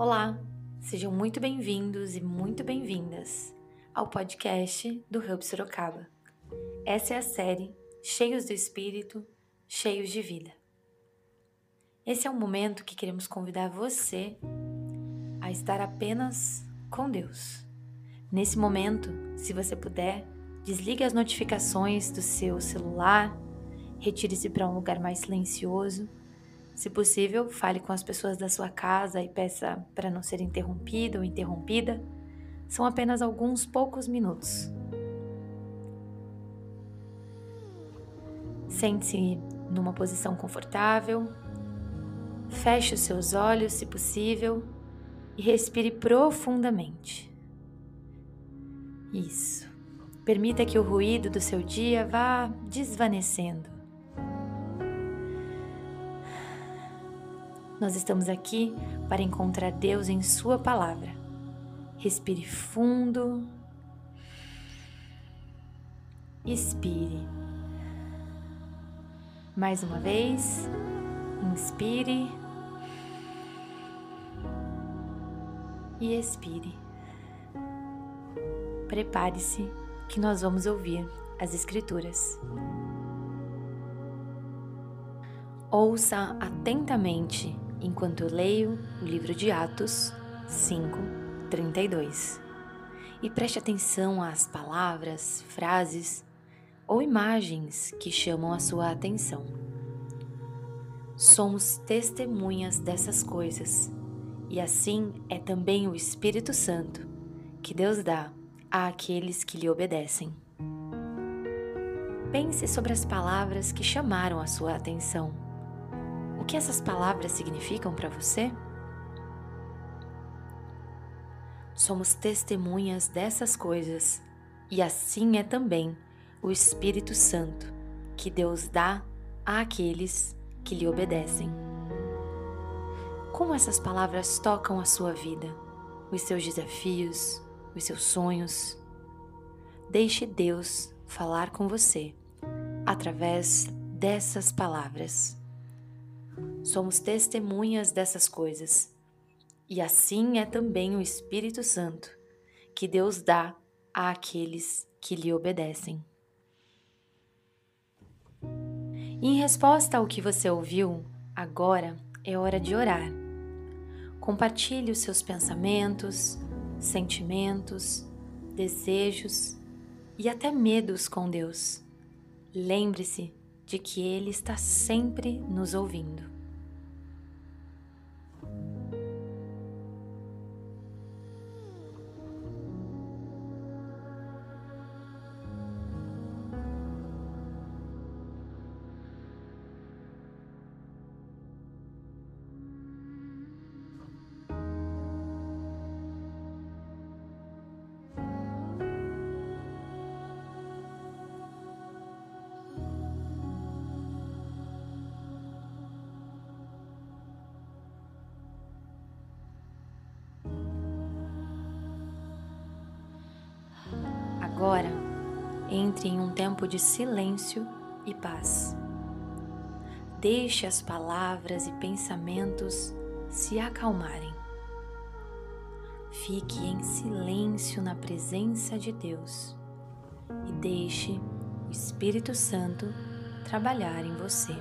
Olá, sejam muito bem-vindos e muito bem-vindas ao podcast do Hub Sorocaba. Essa é a série Cheios do Espírito, Cheios de Vida. Esse é um momento que queremos convidar você a estar apenas com Deus. Nesse momento, se você puder, desligue as notificações do seu celular, retire-se para um lugar mais silencioso se possível, fale com as pessoas da sua casa e peça para não ser interrompido ou interrompida. São apenas alguns poucos minutos. Sente-se numa posição confortável. Feche os seus olhos, se possível, e respire profundamente. Isso. Permita que o ruído do seu dia vá desvanecendo. Nós estamos aqui para encontrar Deus em Sua palavra. Respire fundo. Expire. Mais uma vez. Inspire. E expire. Prepare-se que nós vamos ouvir as Escrituras. Ouça atentamente enquanto eu leio o livro de Atos 5, 32. E preste atenção às palavras, frases ou imagens que chamam a sua atenção. Somos testemunhas dessas coisas, e assim é também o Espírito Santo que Deus dá àqueles que lhe obedecem. Pense sobre as palavras que chamaram a sua atenção que essas palavras significam para você? Somos testemunhas dessas coisas e assim é também o Espírito Santo que Deus dá àqueles que lhe obedecem. Como essas palavras tocam a sua vida, os seus desafios, os seus sonhos? Deixe Deus falar com você através dessas palavras. Somos testemunhas dessas coisas. E assim é também o Espírito Santo, que Deus dá àqueles que lhe obedecem. em resposta ao que você ouviu, agora é hora de orar. Compartilhe os seus pensamentos, sentimentos, desejos e até medos com Deus. Lembre-se de que Ele está sempre nos ouvindo. Agora, entre em um tempo de silêncio e paz. Deixe as palavras e pensamentos se acalmarem. Fique em silêncio na presença de Deus e deixe o Espírito Santo trabalhar em você.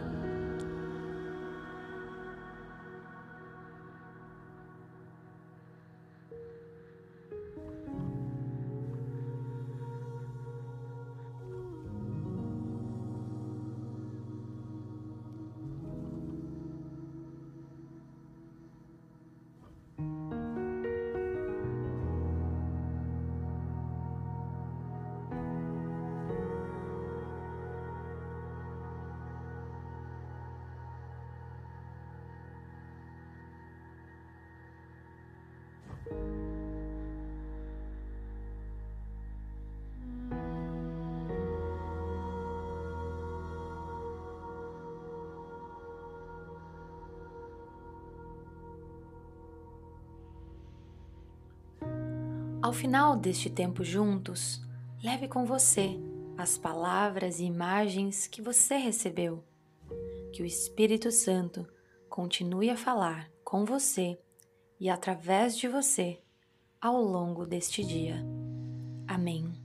Ao final deste tempo juntos, leve com você as palavras e imagens que você recebeu. Que o Espírito Santo continue a falar com você e através de você ao longo deste dia. Amém.